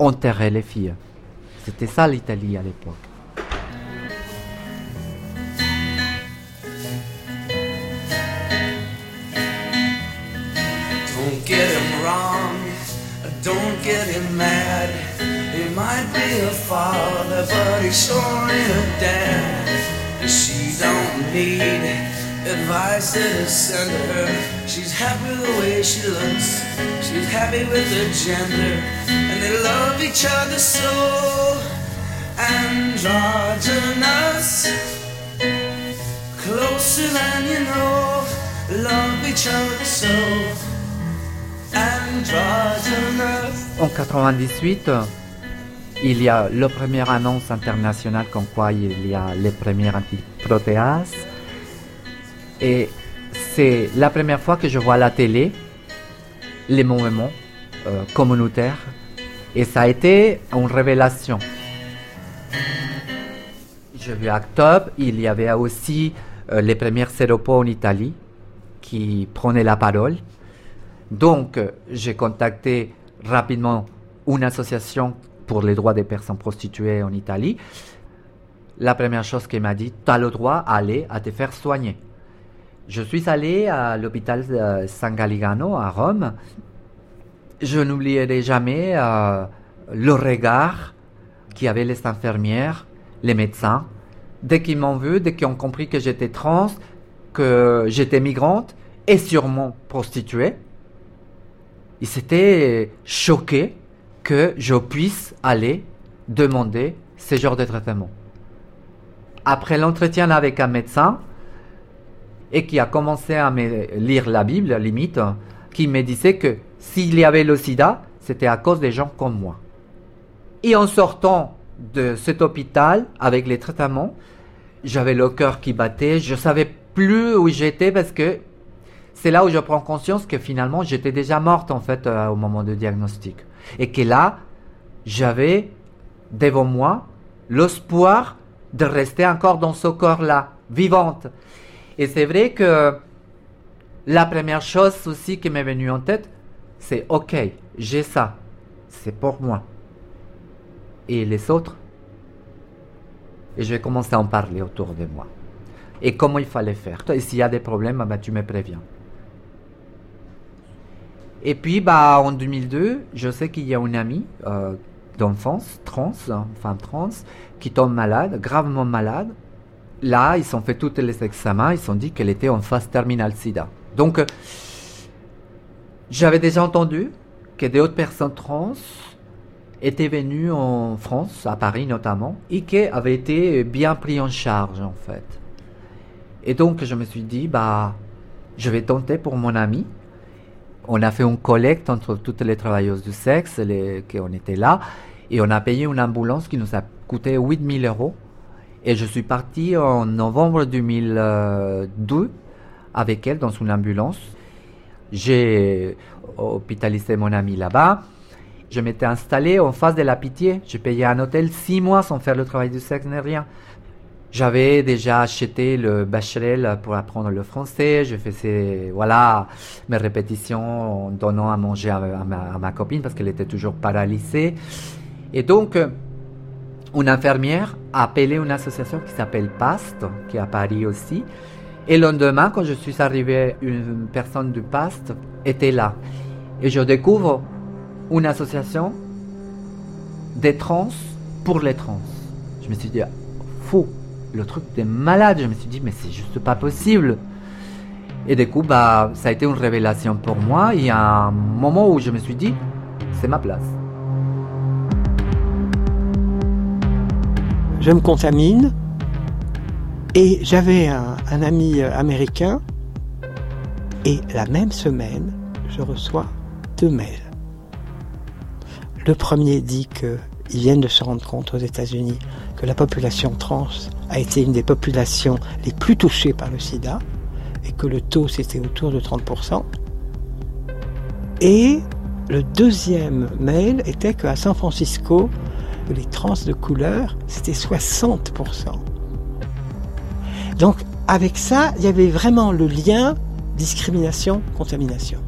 enterrer les filles. C'était ça l'Italie à l'époque. Don't get him wrong, don't get him mad. He might be a father, but he's sure a dad. Need advice to send her. She's happy the way she looks. She's happy with her gender. And they love each other so. Androgynous. Closer than you know. Love each other so. Androgynous. En 98, il y a la première annonce internationale comme quoi il y a les premières antiprotéases. Et c'est la première fois que je vois à la télé les mouvements euh, communautaires. Et ça a été une révélation. J'ai vu octobre, il y avait aussi euh, les premières séropos en Italie qui prenaient la parole. Donc, j'ai contacté rapidement une association pour les droits des personnes prostituées en Italie, la première chose qu'elle m'a dit, tu as le droit d'aller à te faire soigner. Je suis allé à l'hôpital San Galligano à Rome. Je n'oublierai jamais euh, le regard qu'avaient les infirmières, les médecins, dès qu'ils m'ont vu, dès qu'ils ont compris que j'étais trans, que j'étais migrante et sûrement prostituée. Ils s'étaient choqués que je puisse aller demander ce genre de traitement. Après l'entretien avec un médecin, et qui a commencé à me lire la Bible, limite, qui me disait que s'il y avait le sida, c'était à cause des gens comme moi. Et en sortant de cet hôpital avec les traitements, j'avais le cœur qui battait, je savais plus où j'étais parce que c'est là où je prends conscience que finalement j'étais déjà morte en fait euh, au moment du diagnostic. Et que là, j'avais devant moi l'espoir de rester encore dans ce corps-là, vivante. Et c'est vrai que la première chose aussi qui m'est venue en tête, c'est ok, j'ai ça, c'est pour moi. Et les autres? Et je vais commencer à en parler autour de moi. Et comment il fallait faire? Et s'il y a des problèmes, bah, tu me préviens. Et puis, bah, en 2002, je sais qu'il y a une amie euh, d'enfance, trans, femme trans, qui tombe malade, gravement malade. Là, ils ont fait tous les examens, ils ont dit qu'elle était en phase terminale sida. Donc, euh, j'avais déjà entendu que d'autres personnes trans étaient venues en France, à Paris notamment, et qui avaient été bien pris en charge en fait. Et donc, je me suis dit, bah, je vais tenter pour mon ami, on a fait une collecte entre toutes les travailleuses du sexe les, qui ont été là et on a payé une ambulance qui nous a coûté 8000 euros. Et je suis parti en novembre 2002 avec elle dans une ambulance. J'ai hospitalisé mon ami là-bas. Je m'étais installé en face de la pitié. J'ai payé un hôtel six mois sans faire le travail du sexe ni rien. J'avais déjà acheté le bachelor pour apprendre le français. Je faisais voilà mes répétitions en donnant à manger à, ma, à ma, copine parce qu'elle était toujours paralysée. Et donc, une infirmière a appelé une association qui s'appelle PAST, qui est à Paris aussi. Et le lendemain, quand je suis arrivé, une personne du PAST était là. Et je découvre une association des trans pour les trans. Je me suis dit, fou, le truc des malades. Je me suis dit, mais c'est juste pas possible. Et du coup, bah, ça a été une révélation pour moi. Il y a un moment où je me suis dit, c'est ma place. Je me contamine et j'avais un, un, ami américain et la même semaine, je reçois deux mails. Le premier dit qu'ils viennent de se rendre compte aux États-Unis que la population trans a été une des populations les plus touchées par le sida et que le taux c'était autour de 30%. Et le deuxième mail était qu'à San Francisco, les trans de couleur, c'était 60%. Donc avec ça, il y avait vraiment le lien discrimination-contamination.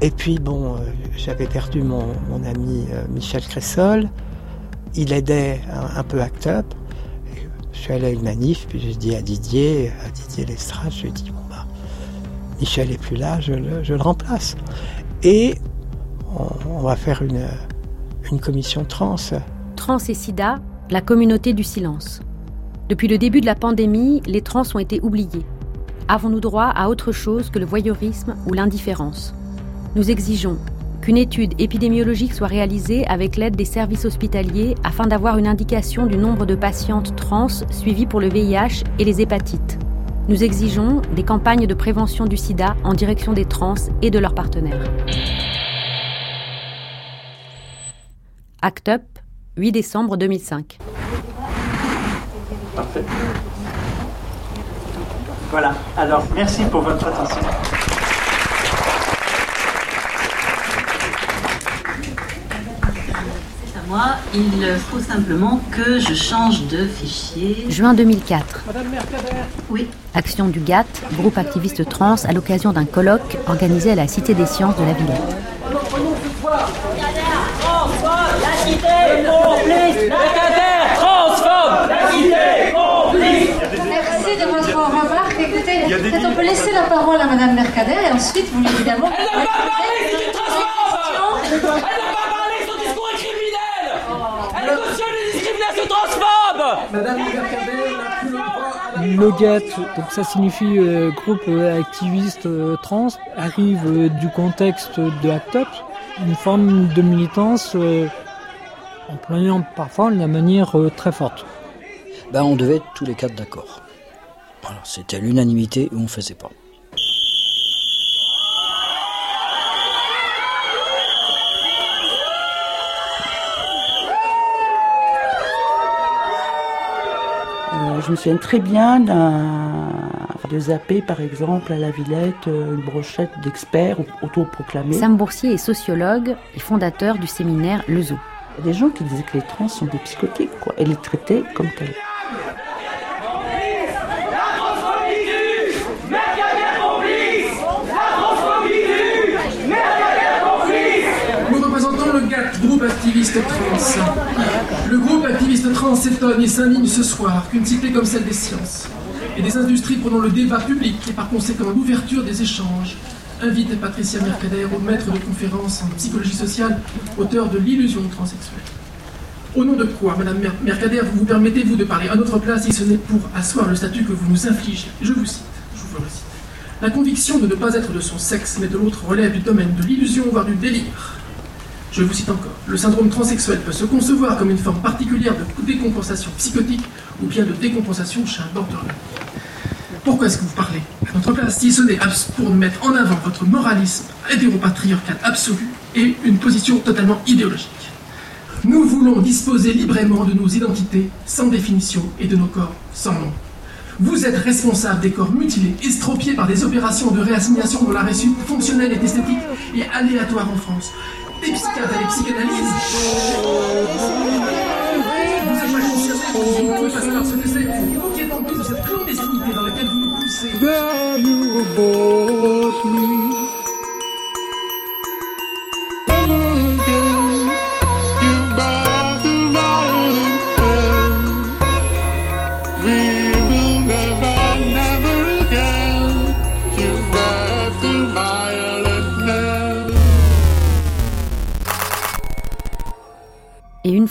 Et puis bon, euh, j'avais perdu mon, mon ami euh, Michel Cressol. Il aidait un, peu ACT UP. Je suis allé à une manif, puis j'ai dit à Didier, à Didier Lestrade, je lui bon bah, Michel est plus là, je le, je le remplace. Et on, on, va faire une, une commission trans. Trans et sida, la communauté du silence. Depuis le début de la pandémie, les trans ont été oubliés. Avons-nous droit à autre chose que le voyeurisme ou l'indifférence? Nous exigeons qu'une étude épidémiologique soit réalisée avec l'aide des services hospitaliers afin d'avoir une indication du nombre de patientes trans suivies pour le VIH et les hépatites. Nous exigeons des campagnes de prévention du sida en direction des trans et de leurs partenaires. Act Up, 8 décembre 2005. Parfait. Voilà, alors merci pour votre attention. Moi, il faut simplement que je change de fichier. Juin 2004. Madame Mercader Oui. Action du GATT, groupe activiste trans, à l'occasion d'un colloque organisé à la Cité des Sciences de la Villette. Merci de votre remarque. Écoutez, Peut-être on peut laisser la parole à Madame Mercader et ensuite vous évidemment. Elle n'a pas parlé, c'est une Elle n'a pas parlé, son discours est criminel Elle cautionne Madame Le GATT, donc ça signifie euh, groupe euh, activiste euh, trans, arrive euh, du contexte de ACT UP, une forme de militance euh, employant parfois de manière euh, très forte. Ben, on devait être tous les quatre d'accord. Voilà, c'était l'unanimité ou on faisait pas. Je me souviens très bien de zapper par exemple à la Villette euh, une brochette d'experts autoproclamés. Sam Boursier est sociologue et fondateur du séminaire Le Zoo. Il y a des gens qui disaient que les trans sont des psychotiques quoi, et les traitaient comme tels. Nous représentons le GATT, Le groupe activiste trans s'étonne et s'indigne ce soir qu'une cyclée comme celle des sciences et des industries prenant le débat public et par conséquent l'ouverture des échanges invite Patricia Mercader au maître de conférence en psychologie sociale, auteur de L'illusion transsexuelle. Au nom de quoi, Madame Mer- Mercader, vous vous permettez-vous de parler à notre place si ce n'est pour asseoir le statut que vous nous infligez? Je vous cite, je vous le cite. La conviction de ne pas être de son sexe, mais de l'autre relève du domaine de l'illusion, voire du délire. Je vous cite encore. Le syndrome transsexuel peut se concevoir comme une forme particulière de décompensation psychotique ou bien de décompensation chez un borderline. Pourquoi est-ce que vous parlez à notre place si ce n'est pour mettre en avant votre moralisme hétéropatriarcal absolu et une position totalement idéologique Nous voulons disposer librement de nos identités sans définition et de nos corps sans nom. Vous êtes responsable des corps mutilés, estropiés par des opérations de réassignation dont l'arrêt su- fonctionnel et esthétique est aléatoire en France. Des psychiatres et des psychanalystes. Vous êtes pas conscient, vous ne pouvez pas savoir ce que c'est. Vous qui êtes en plus de cette clandestinité dans laquelle vous nous poussez.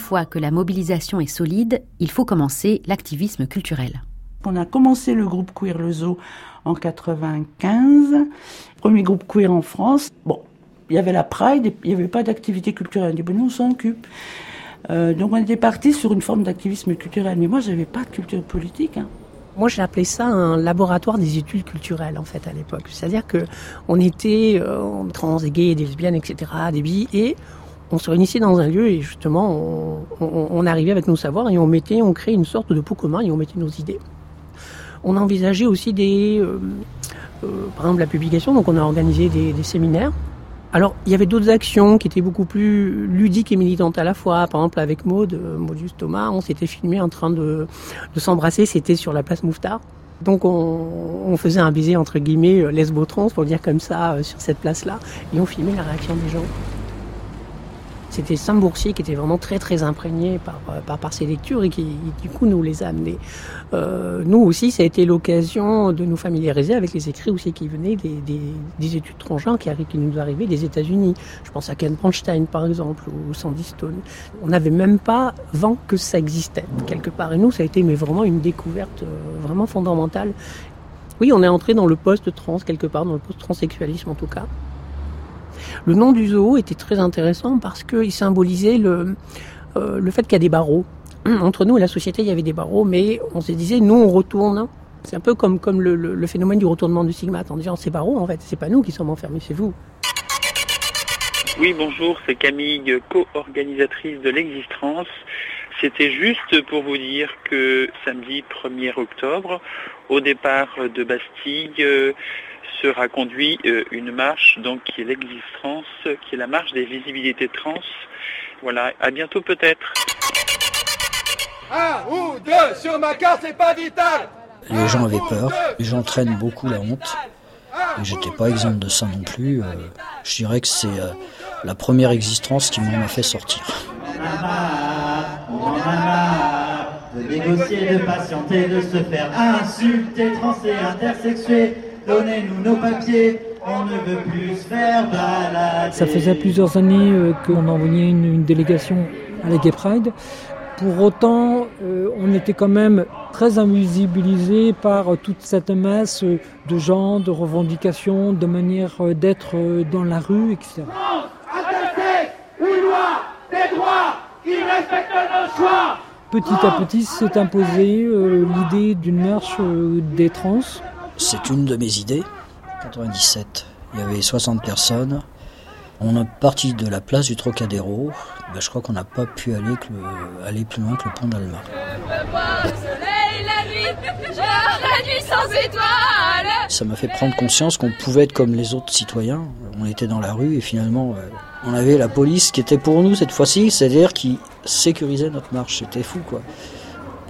Fois que la mobilisation est solide, il faut commencer l'activisme culturel. On a commencé le groupe Queer Le Zoo en 95, premier groupe queer en France. Bon, il y avait la Pride, il n'y avait pas d'activité culturelle. On dit, bon, nous, on s'en occupe. Euh, donc on était parti sur une forme d'activisme culturel. Mais moi, j'avais pas de culture politique. hein. Moi, j'ai appelé ça un laboratoire des études culturelles, en fait, à l'époque. C'est-à-dire que on était euh, trans, des gays, des lesbiennes, etc., des bi, et on se réunissait dans un lieu et justement, on, arrivait avec nos savoirs et on mettait, on créait une sorte de pot commun et on mettait nos idées. On a envisagé aussi des, euh, euh, par exemple, la publication. Donc, on a organisé des, séminaires. Alors, il y avait d'autres actions qui étaient beaucoup plus ludiques et militantes à la fois. Par exemple, avec Maud, euh, Maudius Thomas, on s'était filmé en train de, de s'embrasser. C'était sur la place Mouffetard. Donc, on, faisait un baiser entre guillemets lesbo-trans, pour le dire comme ça, sur cette place-là. Et on filmait la réaction des gens. C'était Sam Boursier qui était vraiment très très imprégné par, euh, par, ses lectures et qui du coup nous les a amenés. Euh, nous aussi, ça a été l'occasion de nous familiariser avec les écrits aussi qui venaient des, des, des études transgenres qui nous arrivaient des États-Unis. Je pense à Ken Bronstein par exemple ou Sandy Stone. On n'avait même pas vent que ça existait quelque part. Et nous, ça a été mais vraiment une découverte euh, vraiment fondamentale. Oui, on est entré dans le post-trans quelque part, dans le post-transsexualisme en tout cas. Le nom du zoo était très intéressant parce qu'il symbolisait le, euh, le fait qu'il y a des barreaux. Entre nous et la société, il y avait des barreaux, mais on se disait, nous, on retourne. C'est un peu comme, le, phénomène du retournement du stigmate, en disant, ces barreaux, en fait, c'est pas nous qui sommes enfermés, c'est vous. Oui, bonjour, c'est Camille, co-organisatrice de l'Existence. C'était juste pour vous dire que samedi 1er octobre, au départ de Bastille, euh, sera conduit euh, une marche donc qui est l'Existence, qui est la marche des visibilités trans. Voilà, à bientôt peut-être. Un ou deux sur ma carte, c'est pas vital Les gens avaient peur, les gens traînent beaucoup la honte. Et j'étais pas exempt de ça non plus. euh, je dirais que c'est euh, la première existence qui m'en a fait sortir. On en a marre, on en a marre de négocier, de patienter, de se faire insulter, trans et intersexuer. Donnez-nous nos papiers, on ne veut plus se faire balader. Ça faisait plusieurs années euh, qu'on envoyait une, une délégation à la Gay Pride. Pour autant, euh, on était quand même très invisibilisé par toute cette masse de gens, de revendications, de manière euh, d'être dans la rue, etc. Ou loi des droits qui respectent nos choix Petit à petit s'est imposée euh, l'idée d'une marche des trans. C'est une de mes idées. 97, il y avait 60 personnes. On est parti de la place du Trocadéro. Ben, je crois qu'on n'a pas pu aller, que le- aller plus loin que le pont d'Alma. Ça m'a fait prendre conscience qu'on pouvait être comme les autres citoyens. On était dans la rue et finalement, euh, on avait la police qui était pour nous cette fois-ci, c'est-à-dire qui sécurisait notre marche. C'était fou, quoi.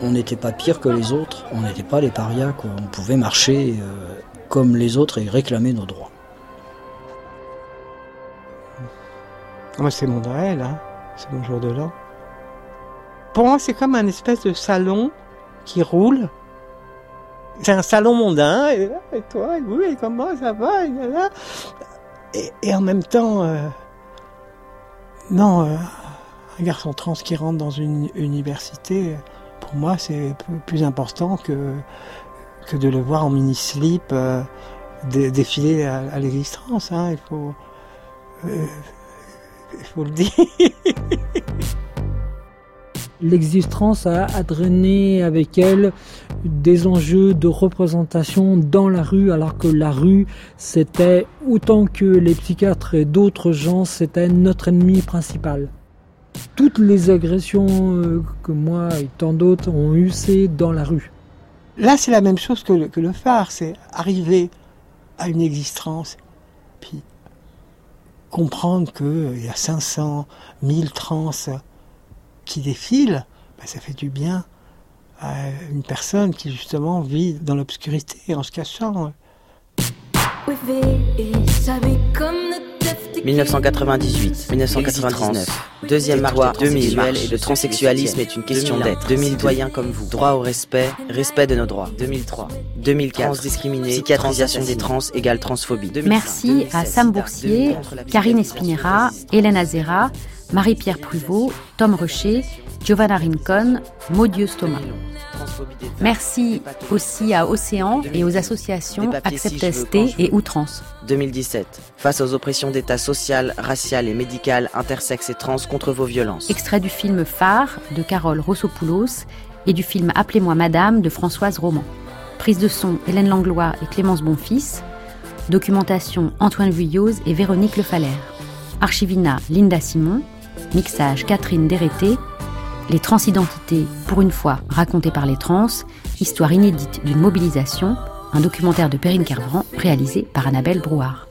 On n'était pas pire que les autres, on n'était pas les parias. On pouvait marcher euh, comme les autres et réclamer nos droits. Moi, c'est mon Noël, hein. c'est mon jour de l'an. Pour moi, c'est comme un espèce de salon qui roule. C'est un salon mondain, et, toi, et vous, et comment ça va, et en même temps, euh, non, euh, un garçon trans qui rentre dans une université, pour moi, c'est plus important que, que de le voir en mini-slip euh, dé- défiler à, trans. Hein. Il faut, euh, il faut le dire. L'existence a, a drainé avec elle des enjeux de représentation dans la rue, alors que la rue, c'était autant que les psychiatres et d'autres gens, c'était notre ennemi principal. Toutes les agressions euh, que moi et tant d'autres ont eues, c'est dans la rue. Là, c'est la même chose que le, phare, c'est arriver à une existence, puis comprendre qu'il y a 500, 1000 trans qui défilent, ben, ça fait du bien à une personne qui justement vit dans l'obscurité en se cachant. 1998, 1999, deuxième marche 2000 et le transsexualisme est une question d'être. 2000 citoyens comme vous. Droit au respect, respect de nos droits. 2003, 2004, transdiscriminés, psychiatrisation des trans égale transphobie. Merci à Sam Boursier, Karine Espinera, Hélène Azera, Marie-Pierre Pruvot, Tom Rocher, Giovanna Rincon, Maudieu Thomas. Merci aussi à Océan et aux associations Accept ST et Outrance. 2017, face aux oppressions d'État social, racial et médical, intersexe et trans contre vos violences. Extrait du film Phare de Carole Rossopoulos et du film Appelez-moi Madame de Françoise Roman. Prise de son Hélène Langlois et Clémence Bonfils. Documentation Antoine Vuilloz et Véronique Le Falaire. Archivina Linda Simon. Mixage Catherine Dérété. Les transidentités, pour une fois racontées par les trans. Histoire inédite d'une mobilisation. Un documentaire de Perrine Kervran réalisé par Annabelle Brouard.